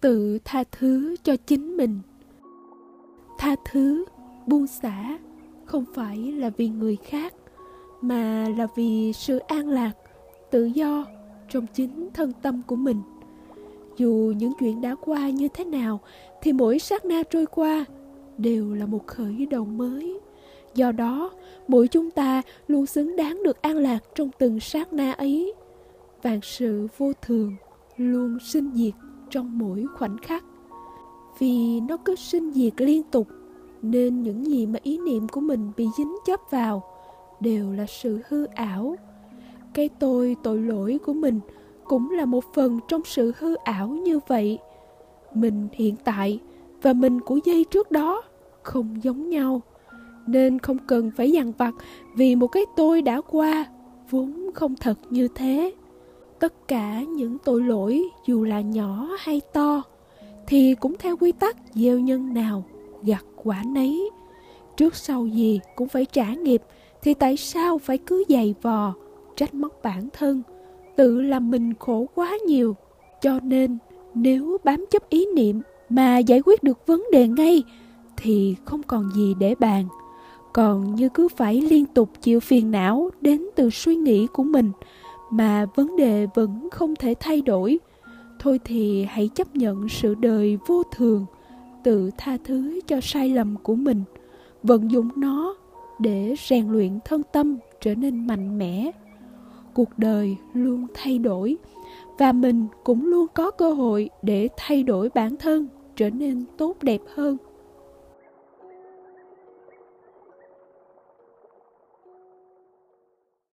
tự tha thứ cho chính mình. Tha thứ, buông xả không phải là vì người khác, mà là vì sự an lạc, tự do trong chính thân tâm của mình. Dù những chuyện đã qua như thế nào, thì mỗi sát na trôi qua đều là một khởi đầu mới. Do đó, mỗi chúng ta luôn xứng đáng được an lạc trong từng sát na ấy. Vạn sự vô thường luôn sinh diệt trong mỗi khoảnh khắc. Vì nó cứ sinh diệt liên tục, nên những gì mà ý niệm của mình bị dính chấp vào đều là sự hư ảo. Cái tôi tội lỗi của mình cũng là một phần trong sự hư ảo như vậy. Mình hiện tại và mình của giây trước đó không giống nhau, nên không cần phải dằn vặt vì một cái tôi đã qua vốn không thật như thế tất cả những tội lỗi, dù là nhỏ hay to, thì cũng theo quy tắc gieo nhân nào gặt quả nấy. Trước sau gì cũng phải trả nghiệp, thì tại sao phải cứ dày vò, trách móc bản thân, tự làm mình khổ quá nhiều? Cho nên, nếu bám chấp ý niệm mà giải quyết được vấn đề ngay, thì không còn gì để bàn. Còn như cứ phải liên tục chịu phiền não đến từ suy nghĩ của mình mà vấn đề vẫn không thể thay đổi. Thôi thì hãy chấp nhận sự đời vô thường, tự tha thứ cho sai lầm của mình, vận dụng nó để rèn luyện thân tâm trở nên mạnh mẽ. Cuộc đời luôn thay đổi, và mình cũng luôn có cơ hội để thay đổi bản thân trở nên tốt đẹp hơn.